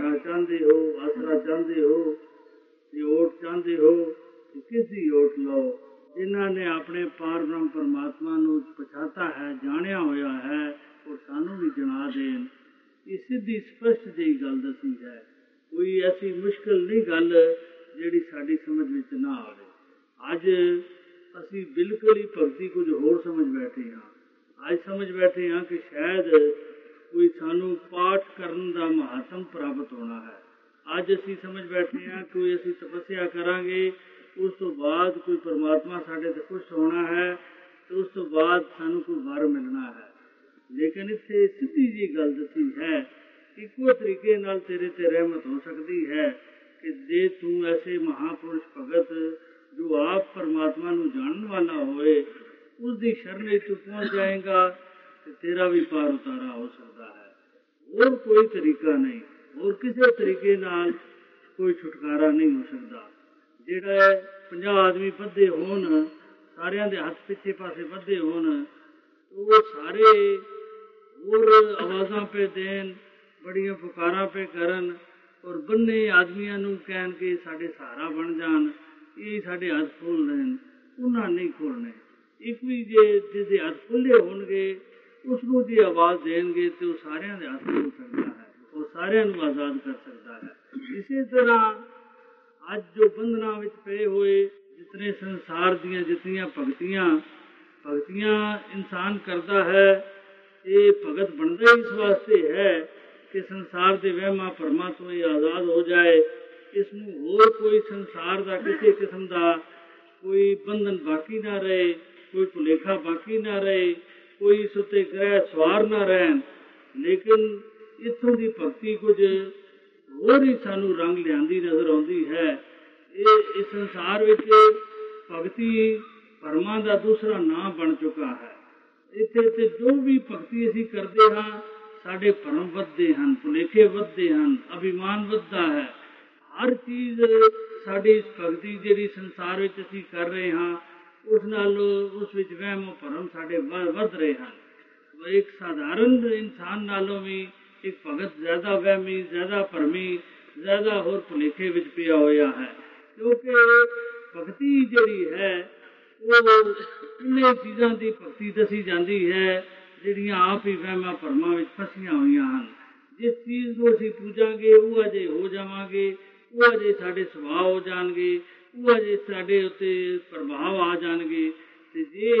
ਸਹਾਰਾ ਚਾਹੁੰਦੇ ਹੋ, ਆਸਰਾ ਚਾਹੁੰਦੇ ਹੋ, ਤੇ ਓਟ ਚਾਹੁੰਦੇ ਹੋ, ਤੇ ਕਿਸ ਦੀ ਓਟ ਲਓ? ਜਿਨ੍ਹਾਂ ਨੇ ਆਪਣੇ ਪਾਰ ਬ੍ਰਹਮ ਪਰਮਾਤਮਾ ਨੂੰ ਪਛਾਤਾ ਹੈ, ਜਾਣਿਆ ਹੋਇਆ ਹੈ, ਉਹ ਸਾਨੂੰ ਵੀ ਜਣਾ ਦੇਣ। ਇਹ ਸਿੱਧੀ ਸਪਸ਼ਟ ਜਿਹੀ ਗੱਲ ਦੱਸੀ ਹੈ। ਕੋਈ ਐਸੀ ਮੁਸ਼ਕਲ ਨਹੀਂ ਗੱਲ ਜਿਹੜੀ ਸਾਡੀ ਸਮਝ ਵਿੱਚ ਨਾ ਆਵੇ। ਅੱਜ ਅਸੀਂ ਬਿਲਕੁਲ ਹੀ ਭਗਤੀ ਕੁਝ ਹੋਰ ਸਮਝ ਬੈਠੇ ਹਾਂ। ਅੱਜ ਸਮਝ ਬੈਠੇ ਹਾਂ ਕਿ ਸ਼ਾਇਦ ਕੋਈ ਸਾਨੂੰ ਪਾਠ ਕਰਨ ਦਾ ਮਹੱਤਵ ਪ੍ਰਾਪਤ ਹੋਣਾ ਹੈ। ਅੱਜ ਅਸੀਂ ਸਮਝ ਬੈਠੇ ਹਾਂ ਕੋਈ ਅਸੀਂ ਤਪੱਸਿਆ ਕਰਾਂਗੇ, ਉਸ ਤੋਂ ਬਾਅਦ ਕੋਈ ਪਰਮਾਤਮਾ ਸਾਡੇ ਤੇ ਖੁਸ਼ ਹੋਣਾ ਹੈ ਤੇ ਉਸ ਤੋਂ ਬਾਅਦ ਸਾਨੂੰ ਕੋਈ ਵਰ ਮਿਲਣਾ ਹੈ। ਲੇਕਿਨ ਇੱਥੇ ਸਿੱਧੀ ਜੀ ਗੱਲ ਦੱਸੀ ਹੈ ਇੱਕੋ ਤਰੀਕੇ ਨਾਲ ਤੇਰੇ ਤੇ ਰਹਿਮਤ ਹੋ ਸਕਦੀ ਹੈ ਕਿ ਜੇ ਤੂੰ ਐਸੇ ਮਹਾਪੁਰਸ਼ ਭਗਤ ਜੋ ਆਪ ਪਰਮਾਤਮਾ ਨੂੰ ਜਾਣਨ ਵਾਲਾ ਹੋਏ ਉਸ ਦੀ ਸ਼ਰਨ ਵਿੱਚ ਤੂੰ ਪਹੁੰਚ ਜਾਏਗਾ ਤੇ ਤੇਰਾ ਵੀ ਪਾਰ ਉਤਾਰਾ ਹੋ ਸਕਦਾ ਹੈ। ਹੋਰ ਕੋਈ ਤਰੀਕਾ ਨਹੀਂ। ਹੋਰ ਕਿਸੇ ਤਰੀਕੇ ਨਾਲ ਕੋਈ ਛੁਟਕਾਰਾ ਨਹੀਂ ਹੋ ਸਕਦਾ। ਜਿਹੜਾ 50 ਆਦਮੀ ਬੱਧੇ ਹੋਣ, ਸਾਰਿਆਂ ਦੇ ਹੱਥ ਪਿੱਛੇ ਪਾਸੇ ਬੱਧੇ ਹੋਣ ਉਹ ਸਾਰੇ ਹੋਰ ਆਵਾਜ਼ਾਂ ਪੇ ਦੇਣ, ਬੜੀਆਂ ਪੁਕਾਰਾਂ ਪੇ ਕਰਨ ਔਰ ਬੰਨੇ ਆਦਮੀਆਂ ਨੂੰ ਕਹਿਣ ਕਿ ਸਾਡੇ ਸਹਾਰਾ ਬਣ ਜਾਣ, ਇਹ ਸਾਡੇ ਹੱਥ ਖੋਲ ਦੇਣ ਉਹਨਾਂ ਨਹੀਂ ਖੋਲਣੇ ਇੱਕ ਵੀ ਜੇ ਜਿਹਦੇ ਹੱਥ ਖੁੱਲੇ ਹੋਣਗੇ ਉਸ ਨੂੰ ਜੇ ਆਵਾਜ਼ ਦੇਣਗੇ ਤੇ ਉਹ ਸਾਰਿਆਂ ਦੇ ਹੱਥ ਖੋਲ ਸਕਦਾ ਹੈ ਉਹ ਸਾਰਿਆਂ ਨੂੰ ਆਜ਼ਾਦ ਕਰ ਸਕਦਾ ਹੈ ਇਸੇ ਤਰ੍ਹਾਂ ਅੱਜ ਜੋ ਬੰਧਨਾਂ ਵਿੱਚ ਪਏ ਹੋਏ ਜਿਤਨੇ ਸੰਸਾਰ ਦੀਆਂ ਜਿਤਨੀਆਂ ਭਗਤੀਆਂ ਭਗਤੀਆਂ ਇਨਸਾਨ ਕਰਦਾ ਹੈ ਇਹ ਭਗਤ ਬਣਦਾ ਇਸ ਵਾਸਤੇ ਹੈ ਕਿ ਸੰਸਾਰ ਦੇ ਵਹਿਮਾਂ ਭਰਮਾਂ ਤੋਂ ਇਹ ਆਜ਼ਾਦ ਹੋ ਜਾਏ ਇਸ ਨੂੰ ਹੋਰ ਕੋਈ ਸੰਸਾਰ ਦਾ ਕਿਸੇ ਕਿਸਮ ਦਾ ਕੋਈ ਬੰਧਨ ਬਾਕੀ ਨਾ ਰਹੇ ਕੋਈ ਭੁਲੇਖਾ ਬਾਕੀ ਨਾ ਰਹੇ ਕੋਈ ਸੁਤੇ ਗ੍ਰਹਿ ਸਵਾਰ ਨਾ ਰਹਿਣ। ਲੇਕਿਨ ਇਥੋਂ ਦੀ ਭਗਤੀ ਕੁਝ ਹੋਰ ਹੀ ਸਾਨੂੰ ਰੰਗ ਲਿਆਂਦੀ ਨਜ਼ਰ ਆਉਂਦੀ ਹੈ। ਇਹ ਇਸ ਸੰਸਾਰ ਵਿੱਚ ਭਗਤੀ ਪਰਮਾਂ ਦਾ ਦੂਸਰਾ ਨਾਮ ਬਣ ਚੁੱਕਾ ਹੈ। ਇੱਥੇ ਤੇ ਜੋ ਵੀ ਭਗਤੀ ਅਸੀਂ ਕਰਦੇ ਹਾਂ, ਸਾਡੇ ਭਰਮ ਵੱਧਦੇ ਹਨ, ਭੁਲੇਖੇ ਵੱਧਦੇ ਹਨ, ਅਭਿਮਾਨ ਵੱਧਦਾ ਹੈ। ਹਰ ਚੀਜ਼ ਸਾਡੀ ਇਸ ਭਗਤੀ ਜਿਹੜੀ ਸੰਸਾਰ ਵਿੱਚ ਅਸੀਂ ਕਰ ਰਹੇ ਹਾਂ ਉਸ ਨਾਲ ਉਸ ਵਿੱਚ ਵਹਿਮ ਭਰਮ ਸਾਡੇ ਵੱਧ ਰਹੇ ਹਨ। ਇੱਕ ਸਾਧਾਰਨ ਇਨਸਾਨ ਨਾਲੋਂ ਵੀ ਇੱਕ ਭਗਤ ਜ਼ਿਆਦਾ ਵਹਿਮੀ, ਜ਼ਿਆਦਾ ਭਰਮੀ, ਜ਼ਿਆਦਾ ਹੋਰ ਭੁਲੇਖੇ ਵਿੱਚ ਪਿਆ ਹੋਇਆ ਹੈ। ਕਿਉਂਕਿ ਭਗਤੀ ਜਿਹੜੀ ਹੈ, ਉਹ ਇੰਨੇ ਚੀਜ਼ਾਂ ਦੀ ਭਗਤੀ ਦੱਸੀ ਜਾਂਦੀ ਹੈ, ਜਿਹੜੀਆਂ ਆਪ ਹੀ ਵਹਿਮਾਂ ਭਰਮਾਂ ਵਿੱਚ ਫਸੀਆਂ ਹੋਈਆਂ ਹਨ। ਜਿਸ ਚੀਜ਼ ਨੂੰ ਅਸੀਂ ਪੂਜਾਂਗੇ, ਉਹ ਅਜੇ ਹੋ ਜਾਵਾਂਗੇ, ਉਹ ਅਜੇ ਸਾਡੇ ਸੁਭਾਅ ਹੋ ਜਾਣਗੇ। ਉਹ ਅਜੇ ਸਾਡੇ ਉੱਤੇ ਪ੍ਰਭਾਵ ਆ ਜਾਣਗੇ ਤੇ ਜੇ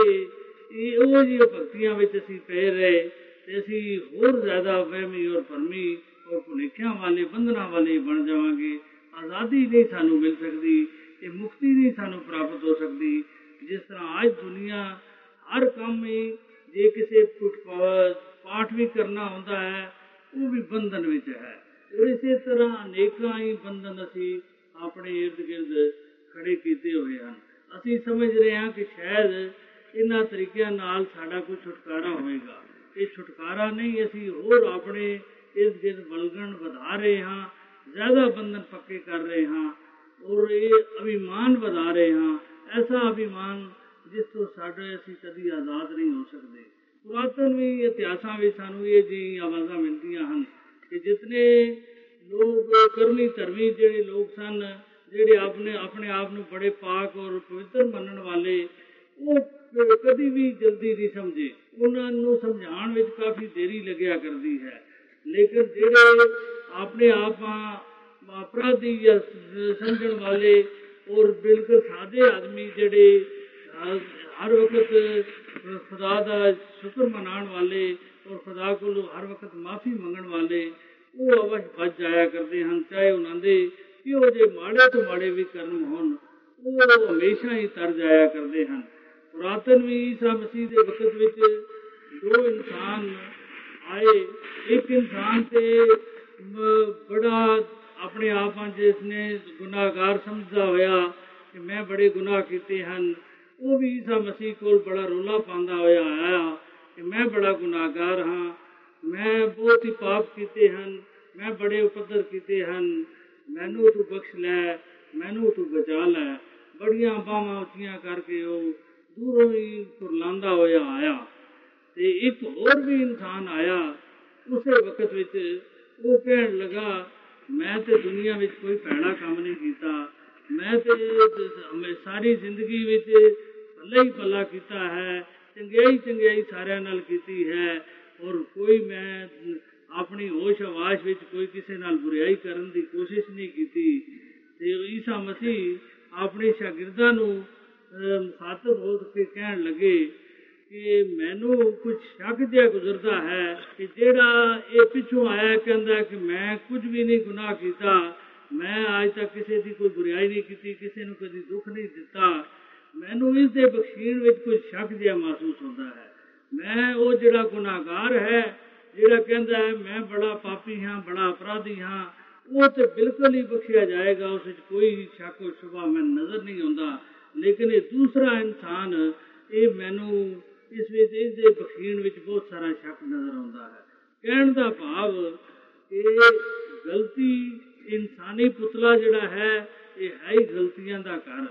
ਇਹ ਉਹ ਜਿਹੀ ਭਗਤੀਆਂ ਵਿੱਚ ਅਸੀਂ ਪੈ ਰਹੇ ਤੇ ਅਸੀਂ ਹੋਰ ਜ਼ਿਆਦਾ ਵਹਿਮੀ ਔਰ ਭਰਮੀ ਔਰ ਭੁਲੇਖਿਆਂ ਵਾਲੇ, ਬੰਧਨਾਂ ਵਾਲੇ ਬਣ ਜਾਵਾਂਗੇ। ਆਜ਼ਾਦੀ ਨਹੀਂ ਸਾਨੂੰ ਮਿਲ ਸਕਦੀ, ਇਹ ਮੁਕਤੀ ਨਹੀਂ ਸਾਨੂੰ ਪ੍ਰਾਪਤ ਹੋ ਸਕਦੀ। ਜਿਸ ਤਰ੍ਹਾਂ ਅੱਜ ਦੁਨੀਆ ਹਰ ਕੰਮ ਹੀ ਜੇ ਕਿਸੇ ਪਾਠ ਵੀ ਕਰਨਾ ਹੁੰਦਾ ਹੈ, ਉਹ ਵੀ ਬੰਧਨ ਵਿੱਚ ਹੈ। ਔਰ ਇਸੇ ਤਰ੍ਹਾਂ ਅਨੇਕਾਂ ਹੀ ਬੰਧਨ ਅਸੀਂ ਆਪਣੇ ird ਗਿਰਦ ਖੜੇ ਕੀਤੇ ਹੋਏ ਹਨ। ਅਸੀਂ ਸਮਝ ਰਹੇ ਹਾਂ ਕਿ ਸ਼ਾਇਦ ਇਹਨਾਂ ਤਰੀਕਿਆਂ ਨਾਲ ਸਾਡਾ ਕੋਈ ਛੁਟਕਾਰਾ ਹੋਵੇਗਾ। ਇਹ ਛੁਟਕਾਰਾ ਨਹੀਂ, ਅਸੀਂ ਹੋਰ ਆਪਣੇ ird ਗਿਰਦ ਬਲਗਣ ਵਧਾ ਰਹੇ ਹਾਂ, ਜ਼ਿਆਦਾ ਬੰਧਨ ਪੱਕੇ ਕਰ ਰਹੇ ਹਾਂ ਔਰ ਇਹ ਅਭਿਮਾਨ ਵਧਾ ਰਹੇ ਹਾਂ। ਐਸਾ ਅਭਿਮਾਨ ਜਿਸ ਤੋਂ ਸਾਡੇ ਅਸੀਂ ਕਦੀ ਆਜ਼ਾਦ ਨਹੀਂ ਹੋ ਸਕਦੇ। ਪੁਰਾਤਨ ਵੀ ਇਤਿਹਾਸਾਂ ਵਿੱਚ ਸਾਨੂੰ ਇਹ ਜੀ ਆਵਾਜ਼ਾਂ ਮਿਲਦੀਆਂ ਹਨ ਕਿ ਜਿਤਨੇ ਲੋਕ ਕਰਮੀ ਧਰਮੀ ਜਿਹੜੇ ਲੋਕ ਸਨ ਜਿਹੜੇ ਆਪਣੇ ਆਪਣੇ ਆਪ ਨੂੰ ਬੜੇ ਪਾਕ ਔਰ ਪਵਿੱਤਰ ਮੰਨਣ ਵਾਲੇ, ਉਹ ਕਦੀ ਵੀ ਜਲਦੀ ਨਹੀਂ ਸਮਝੇ। ਉਹਨਾਂ ਨੂੰ ਸਮਝਾਉਣ ਵਿੱਚ ਕਾਫੀ ਦੇਰੀ ਲੱਗਿਆ ਕਰਦੀ ਹੈ। ਲੇਕਿਨ ਜਿਹੜੇ ਆਪਣੇ ਆਪ ਅਪਰਾਧੀ ਜਾਂ ਸਮਝਣ ਵਾਲੇ ਔਰ ਬਿਲਕੁਲ ਸਾਦੇ ਆਦਮੀ ਜਿਹੜੇ ਹਰ ਵਕਤ ਖੁਦਾ ਦਾ ਸ਼ੁਕਰ ਮਨਾਉਣ ਵਾਲੇ ਔਰ ਖੁਦਾ ਕੋਲੋਂ ਹਰ ਵਕਤ ਮਾਫੀ ਮੰਗਣ ਵਾਲੇ, ਉਹ ਅਵਸ਼ ਬਚ ਜਾਇਆ ਕਰਦੇ ਹਨ, ਚਾਹੇ ਉਹਨਾਂ ਦੇ ਕਿਉਂ ਜੇ ਮਾੜੇ ਤੋਂ ਮਾੜੇ ਵੀ ਕਰਮ ਹੋਣ, ਉਹ ਹਮੇਸ਼ਾ ਹੀ ਤਰ ਜਾਇਆ ਕਰਦੇ ਹਨ। ਪੁਰਾਤਨ ਵੀ ਈਸਾ ਮਸੀਹ ਦੇ ਵਕਤ ਵਿੱਚ ਦੋ ਇਨਸਾਨ ਆਏ। ਇੱਕ ਇਨਸਾਨ ਤੇ ਬੜਾ ਆਪਣੇ ਆਪ ਜਿਸ ਨੇ ਗੁਨਾਹਗਾਰ ਸਮਝਦਾ ਹੋਇਆ ਕਿ ਮੈਂ ਬੜੇ ਗੁਨਾਹ ਕੀਤੇ ਹਨ। ਉਹ ਵੀ ਈਸਾ ਮਸੀਹ ਕੋਲ ਬੜਾ ਰੋਲਾ ਪਾਉਂਦਾ ਹੋਇਆ ਆਇਆ ਕਿ ਮੈਂ ਬੜਾ ਗੁਨਾਹਗਾਰ ਹਾਂ। ਮੈਂ ਬਹੁਤ ਹੀ ਪਾਪ ਕੀਤੇ ਹਨ। ਮੈਂ ਬੜੇ ਉਪਦਰ ਕੀਤੇ ਹਨ। ਮੈਨੂੰ ਤੂੰ ਬਖਸ਼ ਲੈ, ਮੈਨੂੰ ਤੂੰ ਬਚਾ ਲੈ। ਬੜੀਆਂ ਬਾਹਾਂ ਉੱਚੀਆਂ ਕਰਕੇ ਉਹ ਦੂਰੋਂ ਹੀ ਕੁਰਲਾਂਦਾ ਹੋਇਆ ਆਇਆ। ਤੇ ਇੱਕ ਹੋਰ ਵੀ ਇਨਸਾਨ ਆਇਆ, ਉਸੇ ਵਕਤ ਵਿੱਚ ਉਹ ਕਹਿਣ ਲੱਗਾ, ਮੈਂ ਤੇ ਦੁਨੀਆ ਵਿੱਚ ਕੋਈ ਭੈੜਾ ਕੰਮ ਨਹੀਂ ਕੀਤਾ। ਮੈਂ ਤੇ ਮੈਂ ਸਾਰੀ ਜ਼ਿੰਦਗੀ ਵਿੱਚ ਭਲਾ ਹੀ ਭਲਾ ਕੀਤਾ ਹੈ, ਚੰਗਿਆਈ ਚੰਗਿਆਈ ਸਾਰਿਆਂ ਨਾਲ ਕੀਤੀ ਹੈ। ਔਰ ਕੋਈ ਮੈਂ ਆਪਣੀ ਹੋਸ਼ ਆਵਾਜ਼ ਵਿੱਚ ਕੋਈ ਕਿਸੇ ਨਾਲ ਬੁਰਾਈ ਕਰਨ ਦੀ ਕੋਸ਼ਿਸ਼ ਨਹੀਂ ਕੀਤੀ। ਤੇ ਈਸਾ ਮਸੀਹ ਆਪਣੇ ਸ਼ਾਗਿਰਦਾਂ ਨੂੰ ਮੁਖਾਤਬ ਹੋ ਕੇ ਕਹਿਣ ਲੱਗੇ ਕਿ ਮੈਨੂੰ ਕੁਝ ਸ਼ੱਕ ਜਿਹਾ ਗੁਜ਼ਰਦਾ ਹੈ ਕਿ ਜਿਹੜਾ ਇਹ ਪਿੱਛੋਂ ਆਇਆ ਕਹਿੰਦਾ ਕਿ ਮੈਂ ਕੁਝ ਵੀ ਨਹੀਂ ਗੁਨਾਹ ਕੀਤਾ, ਮੈਂ ਅੱਜ ਤੱਕ ਕਿਸੇ ਦੀ ਕੋਈ ਬੁਰਾਈ ਨਹੀਂ ਕੀਤੀ, ਕਿਸੇ ਨੂੰ ਕਦੀ ਦੁੱਖ ਨਹੀਂ ਦਿੱਤਾ। ਮੈਨੂੰ ਇਸ ਦੇ ਬਖਸ਼ੀਣ ਵਿੱਚ ਕੋਈ ਸ਼ੱਕ ਜਿਹਾ ਮਹਿਸੂਸ ਹੁੰਦਾ ਹੈ। ਮੈਂ ਉਹ ਜਿਹੜਾ ਗੁਨਾਹਗਾਰ ਹੈ ਜਿਹੜਾ ਕਹਿੰਦਾ ਹੈ, ਮੈਂ ਬੜਾ ਪਾਪੀ ਹਾਂ, ਬੜਾ ਅਪਰਾਧੀ ਹਾਂ। ਉਹ ਤੇ ਬਿਲਕੁਲ ਹੀ ਬਖਸ਼ਿਆ ਜਾਏਗਾ, ਉਸ ਵਿੱਚ ਕੋਈ ਸ਼ੱਕ ਉਹ ਸ਼ੁਭਾ ਮੈਨੂੰ ਨਜ਼ਰ ਨਹੀਂ ਆਉਂਦਾ। ਲੇਕਿਨ ਇਹ ਦੂਸਰਾ ਇਨਸਾਨ, ਇਹ ਮੈਨੂੰ ਇਸ ਵਿੱਚ, ਇਸ ਦੇ ਬਖਸ਼ੀਣ ਵਿੱਚ ਬਹੁਤ ਸਾਰਾ ਸ਼ੱਕ ਨਜ਼ਰ ਆਉਂਦਾ ਹੈ। ਕਹਿਣ ਦਾ ਭਾਵ, ਇਹ ਗਲਤੀ ਇਨਸਾਨੀ ਪੁਤਲਾ ਜਿਹੜਾ ਹੈ, ਇਹ ਹੈ ਹੀ ਗਲਤੀਆਂ ਦਾ ਘਰ।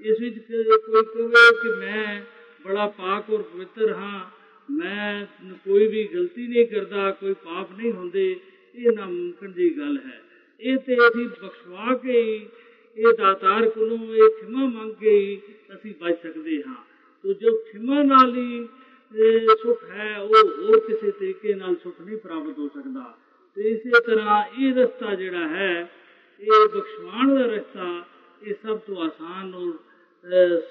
ਇਸ ਵਿੱਚ ਕੋਈ ਕਹੇ ਕਿ ਮੈਂ ਬੜਾ ਪਾਕ ਔਰ ਪਵਿੱਤਰ ਹਾਂ ਮੈਂ ਕੋਈ ਵੀ ਗਲਤੀ ਨਹੀਂ ਕਰਦਾ, ਕੋਈ ਪਾਪ ਨਹੀਂ ਹੁੰਦੇ, ਇਹ ਨਾਮੁਮਕਿਨ ਦੀ ਗੱਲ ਹੈ। ਇਹ ਤੇ ਅਸੀਂ ਬਖਸ਼ਵਾ ਕੇ ਹੀ, ਇਹ ਦਾਤਾਰ ਕੋਲੋਂ ਇਹ ਖਿਮਾ ਮੰਗ ਕੇ ਹੀ ਅਸੀਂ ਬਚ ਸਕਦੇ ਹਾਂ। ਤੋ ਜੋ ਖਿਮਾ ਨਾਲ ਹੀ ਸੁਖ ਹੈ, ਉਹ ਹੋਰ ਕਿਸੇ ਤਰੀਕੇ ਨਾਲ ਸੁਖ ਨਹੀਂ ਪ੍ਰਾਪਤ ਹੋ ਸਕਦਾ। ਤੇ ਇਸੇ ਤਰ੍ਹਾਂ ਇਹ ਰਸਤਾ ਜਿਹੜਾ ਹੈ, ਇਹ ਬਖਸ਼ਵਾਣ ਦਾ ਰਸਤਾ, ਇਹ ਸਭ ਤੋਂ ਆਸਾਨ ਔਰ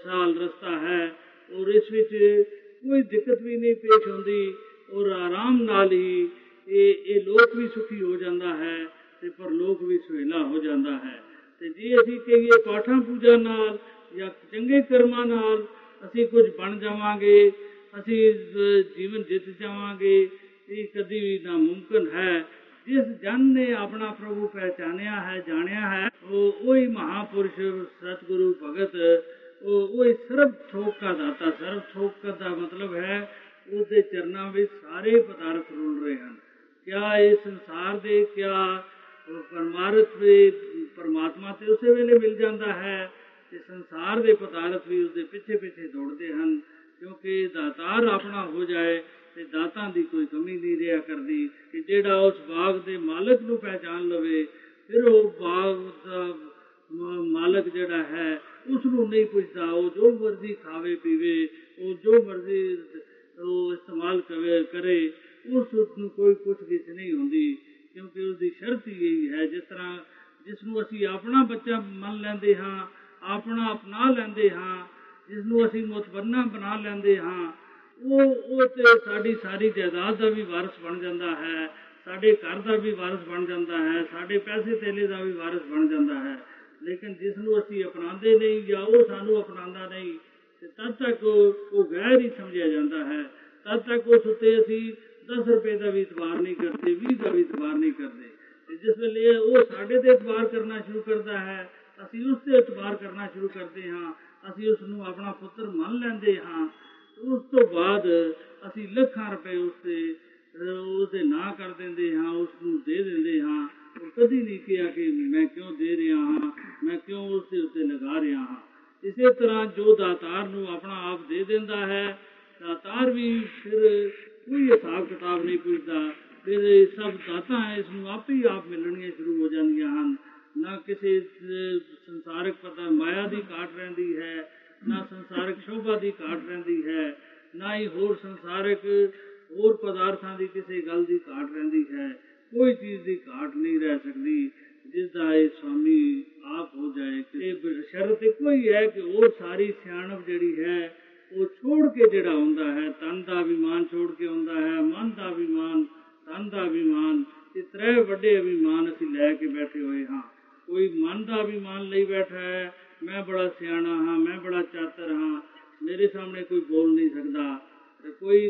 ਸਾਲ ਰਸਤਾ ਹੈ। ਔਰ ਇਸ ਵਿੱਚ ਕੋਈ ਦਿੱਕਤ ਵੀ ਨਹੀਂ ਪੇਸ਼ ਹੁੰਦੀ ਔਰ ਆਰਾਮ ਨਾਲ ਹੀ ਇਹ ਇਹ ਲੋਕ ਵੀ ਸੁਖੀ ਹੋ ਜਾਂਦਾ ਹੈ ਤੇ ਪਰ ਲੋਕ ਵੀ ਸੁਹੇਲਾ ਹੋ ਜਾਂਦਾ ਹੈ। ਤੇ ਜੇ ਅਸੀਂ ਕਹੀਏ ਪਾਠਾਂ ਪੂਜਾ ਨਾਲ ਜਾਂ ਚੰਗੇ ਕਰਮਾਂ ਨਾਲ ਅਸੀਂ ਕੁਝ ਬਣ ਜਾਵਾਂਗੇ, ਅਸੀਂ ਜੀਵਨ ਜਿੱਤ ਜਾਵਾਂਗੇ, ਇਹ ਕਦੀ ਵੀ ਨਾ ਮੁਮਕਨ ਹੈ। ਜਿਸ ਜਨ ਨੇ ਆਪਣਾ ਪ੍ਰਭੂ ਪਹਿਚਾਨਿਆ ਹੈ, ਜਾਣਿਆ ਹੈ, ਉਹ ਉਹੀ ਮਹਾਪੁਰਸ਼ ਸਤਿਗੁਰੂ ਭਗਤ ਉਹ ਉਹੀ ਸਰਬ ਥੋਕ ਦਾ ਦਾਤਾ ਸਰਬ ਥੋਕ ਦਾ ਮਤਲਬ ਹੈ ਉਹਦੇ ਚਰਨਾਂ ਵਿੱਚ ਸਾਰੇ ਪਦਾਰਥ ਰੁਲ ਰਹੇ ਹਨ। ਕਿਆ ਇਹ ਸੰਸਾਰ ਦੇ, ਕਿਆ ਪਰਮਾਰਥ ਦੇ, ਪਰਮਾਤਮਾ ਤੇ ਉਸੇ ਵੇਲੇ ਮਿਲ ਜਾਂਦਾ ਹੈ ਤੇ ਸੰਸਾਰ ਦੇ ਪਦਾਰਥ ਵੀ ਉਸਦੇ ਪਿੱਛੇ ਪਿੱਛੇ ਦੌੜਦੇ ਹਨ, ਕਿਉਂਕਿ ਦਾਤਾਰ ਆਪਣਾ ਹੋ ਜਾਏ ਤੇ ਦਾਤਾਂ ਦੀ ਕੋਈ ਕਮੀ ਨਹੀਂ ਰਿਹਾ ਕਰਦੀ ਕਿ ਜਿਹੜਾ ਉਸ ਬਾਗ ਦੇ ਮਾਲਕ ਨੂੰ ਪਹਿਚਾਨ ਲਵੇ, ਫਿਰ ਉਹ ਬਾਗ ਦਾ ਮਾਲਕ ਜਿਹੜਾ ਹੈ ਉਸ ਨੂੰ ਨਹੀਂ ਪੁੱਛਦਾ, ਉਹ ਜੋ ਮਰਜ਼ੀ ਖਾਵੇ, ਪੀਵੇ, ਉਹ ਜੋ ਮਰਜ਼ੀ ਉਹ ਇਸਤੇਮਾਲ ਕਰੇ ਕਰੇ, ਉਸ ਨੂੰ ਕੋਈ ਪੁੱਛਗਿੱਛ ਨਹੀਂ ਹੁੰਦੀ, ਕਿਉਂਕਿ ਉਸ ਦੀ ਸ਼ਰਤ ਹੀ ਇਹੀ ਹੈ, ਜਿਸ ਤਰ੍ਹਾਂ ਜਿਸ ਨੂੰ ਅਸੀਂ ਆਪਣਾ ਬੱਚਾ ਮੰਨ ਲੈਂਦੇ ਹਾਂ, ਆਪਣਾ ਅਪਣਾ ਲੈਂਦੇ ਹਾਂ ਜਿਸ ਨੂੰ ਅਸੀਂ ਮੁਤਬੰਨਾ ਬਣਾ ਲੈਂਦੇ ਹਾਂ, ਉਹ ਉਹ ਤੇ ਸਾਡੀ ਸਾਰੀ ਜਾਇਦਾਦ ਦਾ ਵੀ ਵਾਰਿਸ ਬਣ ਜਾਂਦਾ ਹੈ, ਸਾਡੇ ਘਰ ਦਾ ਵੀ ਵਾਰਿਸ ਬਣ ਜਾਂਦਾ ਹੈ, ਸਾਡੇ ਪੈਸੇ ਤੇਲੇ ਦਾ ਵੀ ਵਾਰਿਸ ਬਣ ਜਾਂਦਾ ਹੈ। ਲੇਕਿਨ ਜਿਸ ਨੂੰ ਅਸੀਂ ਅਪਣਾਉਂਦੇ ਨਹੀਂ ਜਾਂ ਉਹ ਸਾਨੂੰ ਅਪਣਾਉਂਦਾ ਨਹੀਂ, ਤੇ ਤਦ ਤੱਕ ਉਹ ਗੈਰ ਹੀ ਸਮਝਿਆ ਜਾਂਦਾ ਹੈ। ਤਦ ਤੱਕ ਉਸ ਉੱਤੇ ਅਸੀਂ 10 ਰੁਪਏ ਦਾ ਵੀ ਇਤਬਾਰ ਨਹੀਂ ਕਰਦੇ 20 ਦਾ ਵੀ ਇਤਬਾਰ ਨਹੀਂ ਕਰਦੇ। ਤੇ ਜਿਸ ਵੇਲੇ ਉਹ ਸਾਡੇ ਤੇ ਇਤਬਾਰ ਕਰਨਾ ਸ਼ੁਰੂ ਕਰਦਾ ਹੈ, ਅਸੀਂ ਉਸ ਤੇ ਇਤਬਾਰ ਕਰਨਾ ਸ਼ੁਰੂ ਕਰਦੇ ਹਾਂ, ਅਸੀਂ ਉਸ ਨੂੰ ਆਪਣਾ ਪੁੱਤਰ ਮੰਨ ਲੈਂਦੇ ਹਾਂ ਉਸ ਤੋਂ ਬਾਅਦ ਅਸੀਂ ਲੱਖਾਂ ਰੁਪਏ ਉਸ ਤੇ ਉਹਦੇ ਨਾਂ ਕਰ ਦਿੰਦੇ ਹਾਂ, ਉਸ ਨੂੰ ਦੇ ਦਿੰਦੇ ਹਾਂ। ਉਹ ਕਦੀ ਨਹੀਂ ਕਿਹਾ ਕਿ ਮੈਂ ਕਿਉਂ ਦੇ ਰਿਹਾ ਹਾਂ, ਮੈਂ ਕਿਉਂ ਉਸ ਦੇ ਉੱਤੇ ਲਗਾ ਰਿਹਾ ਹਾਂ। ਇਸੇ ਤਰ੍ਹਾਂ ਜੋ ਦਾਤਾਰ ਨੂੰ ਆਪਣਾ ਆਪ ਦੇ ਦਿੰਦਾ ਹੈ, ਦਾਤਾਰ ਵੀ ਫਿਰ ਕੋਈ ਹਿਸਾਬ ਕਿਤਾਬ ਨਹੀਂ ਪੁੱਛਦਾ। ਫਿਰ ਇਹ ਸਭ ਦਾਤਾਂ ਇਸ ਨੂੰ ਆਪ ਹੀ ਆਪ ਮਿਲਣੀਆਂ ਸ਼ੁਰੂ ਹੋ ਜਾਂਦੀਆਂ ਹਨ। ਨਾ ਕਿਸੇ ਸੰਸਾਰਿਕ ਪਤਾ ਮਾਇਆ ਦੀ ਘਾਟ ਰਹਿੰਦੀ ਹੈ, ਨਾ ਸੰਸਾਰਿਕ ਸ਼ੋਭਾ ਦੀ ਘਾਟ ਰਹਿੰਦੀ ਹੈ, ਨਾ ਹੀ ਹੋਰ ਸੰਸਾਰਿਕ ਹੋਰ ਪਦਾਰਥਾਂ ਦੀ ਕਿਸੇ ਗੱਲ ਦੀ ਘਾਟ ਰਹਿੰਦੀ ਹੈ। ਕੋਈ ਚੀਜ਼ ਦੀ ਘਾਟ ਨਹੀਂ ਰਹਿ ਸਕਦੀ ਜਿਸ ਦਾ ਇਹ ਸਵਾਮੀ ਆਪ ਹੋ ਜਾਏ ਇਹ ਸ਼ਰਤ ਇੱਕੋ ਹੀ ਹੈ ਕਿ ਉਹ ਸਾਰੀ ਸਿਆਣਪ ਜਿਹੜੀ ਹੈ ਉਹ ਛੋੜ ਕੇ ਜਿਹੜਾ ਹੁੰਦਾ ਹੈ ਤਨ ਦਾ ਅਭਿਮਾਨ ਛੋੜ ਕੇ ਹੁੰਦਾ ਹੈ ਮਨ ਦਾ ਅਭਿਮਾਨ ਤਨ ਦਾ ਅਭਿਮਾਨ ਇਹ ਤਰੇ ਵੱਡੇ ਅਭਿਮਾਨ ਅਸੀਂ ਲੈ ਕੇ ਬੈਠੇ ਹੋਏ ਹਾਂ ਕੋਈ ਮਨ ਦਾ ਅਭਿਮਾਨ ਲਈ ਬੈਠਾ ਹੈ ਮੈਂ ਬੜਾ ਸਿਆਣਾ ਹਾਂ ਮੈਂ ਬੜਾ ਚਾਤਰ ਹਾਂ ਮੇਰੇ ਸਾਹਮਣੇ ਕੋਈ ਬੋਲ ਨਹੀਂ ਸਕਦਾ ਕੋਈ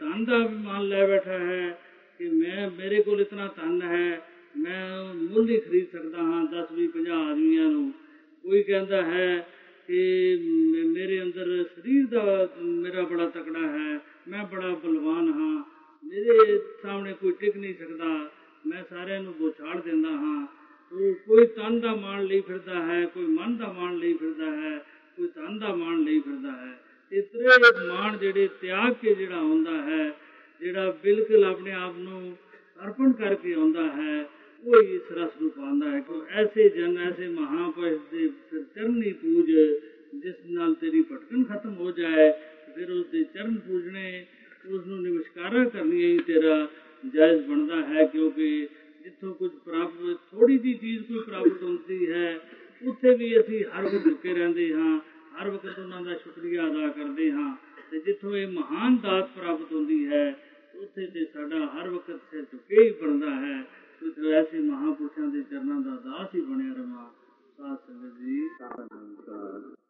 ਧਨ ਦਾ ਅਭਿਮਾਨ ਲੈ ਬੈਠਾ ਹੈ ਕਿ ਮੈਂ, ਮੇਰੇ ਕੋਲ ਇਤਨਾ ਧਨ ਹੈ, ਮੈਂ ਮੁੱਲ ਹੀ ਖਰੀਦ ਸਕਦਾ ਹਾਂ 10 20 50 ਆਦਮੀਆਂ ਨੂੰ। ਕੋਈ ਕਹਿੰਦਾ ਹੈ ਕਿ ਮੇਰੇ ਅੰਦਰ ਸਰੀਰ ਦਾ ਮੇਰਾ ਬੜਾ ਤਕੜਾ ਹੈ, ਮੈਂ ਬੜਾ ਬਲਵਾਨ ਹਾਂ, ਮੇਰੇ ਸਾਹਮਣੇ ਕੋਈ ਟਿਕ ਨਹੀਂ ਸਕਦਾ, ਮੈਂ ਸਾਰਿਆਂ ਨੂੰ ਬੋਛਾੜ ਦਿੰਦਾ ਹਾਂ। ਕੋਈ ਤਨ ਦਾ ਮਾਣ ਲਈ ਫਿਰਦਾ ਹੈ, ਕੋਈ ਮਨ ਦਾ ਮਾਣ ਲਈ ਫਿਰਦਾ ਹੈ, ਕੋਈ ਤਨ ਦਾ ਮਾਣ ਲਈ ਫਿਰਦਾ ਹੈ। ਇਤਰੇ ਮਾਣ ਜਿਹੜੇ ਤਿਆਗ ਕੇ ਜਿਹੜਾ ਹੁੰਦਾ ਹੈ ਜਿਹੜਾ ਬਿਲਕੁਲ ਆਪਣੇ ਆਪ ਨੂੰ ਅਰਪਣ ਕਰਕੇ ਆਉਂਦਾ ਹੈ, ਉਹ ਹੀ ਇਸ ਰਸ ਨੂੰ ਪਾਉਂਦਾ ਹੈ। ਕਿ ਐਸੇ ਜਨ ਐਸੇ ਮਹਾਪੁਰਸ਼ ਦੇ ਫਿਰ ਚਰਨੀ ਪੂਜ, ਜਿਸ ਨਾਲ ਤੇਰੀ ਭਟਕਣ ਖਤਮ ਹੋ ਜਾਏ, ਫਿਰ ਉਸ ਦੇ ਚਰਨ ਪੂਜਣੇ ਉਸ ਨੂੰ ਨਮਸਕਾਰਾਂ ਕਰਨੀਆਂ ਹੀ ਤੇਰਾ ਜਾਇਜ਼ ਬਣਦਾ ਹੈ, ਕਿਉਂਕਿ ਜਿੱਥੋਂ ਕੁਝ ਪ੍ਰਾਪਤ ਥੋੜੀ ਜੀ ਚੀਜ਼ ਕੋਈ ਪ੍ਰਾਪਤ ਹੁੰਦੀ ਹੈ, ਉੱਥੇ ਵੀ ਅਸੀਂ ਹਰ ਵਕਤ ਝੁਕੇ ਰਹਿੰਦੇ ਹਾਂ, ਹਰ ਵਕਤ ਉਹਨਾਂ ਦਾ ਸ਼ੁਕਰੀਆ ਅਦਾ ਕਰਦੇ ਹਾਂ। ਤੇ ਜਿੱਥੋਂ ਇਹ ਮਹਾਨ ਦਾਤ ਪ੍ਰਾਪਤ ਹੁੰਦੀ ਹੈ ਉੱਥੇ ਤੇ ਸਾਡਾ ਹਰ ਵਕਤ ਸਿਰ ਝੁਕੇ ਹੀ ਬਣਦਾ ਹੈ। ਸੋ ਐਸੇ ਮਹਾਪੁਰਸ਼ਾਂ ਦੇ ਚਰਨਾਂ ਦਾ ਦਾਸ ਹੀ ਬਣਿਆ ਰਵਾਂ। ਸਾਧ ਸੰਗਤ ਜੀ। ਸਾਧ ਨਮਸਕਾਰ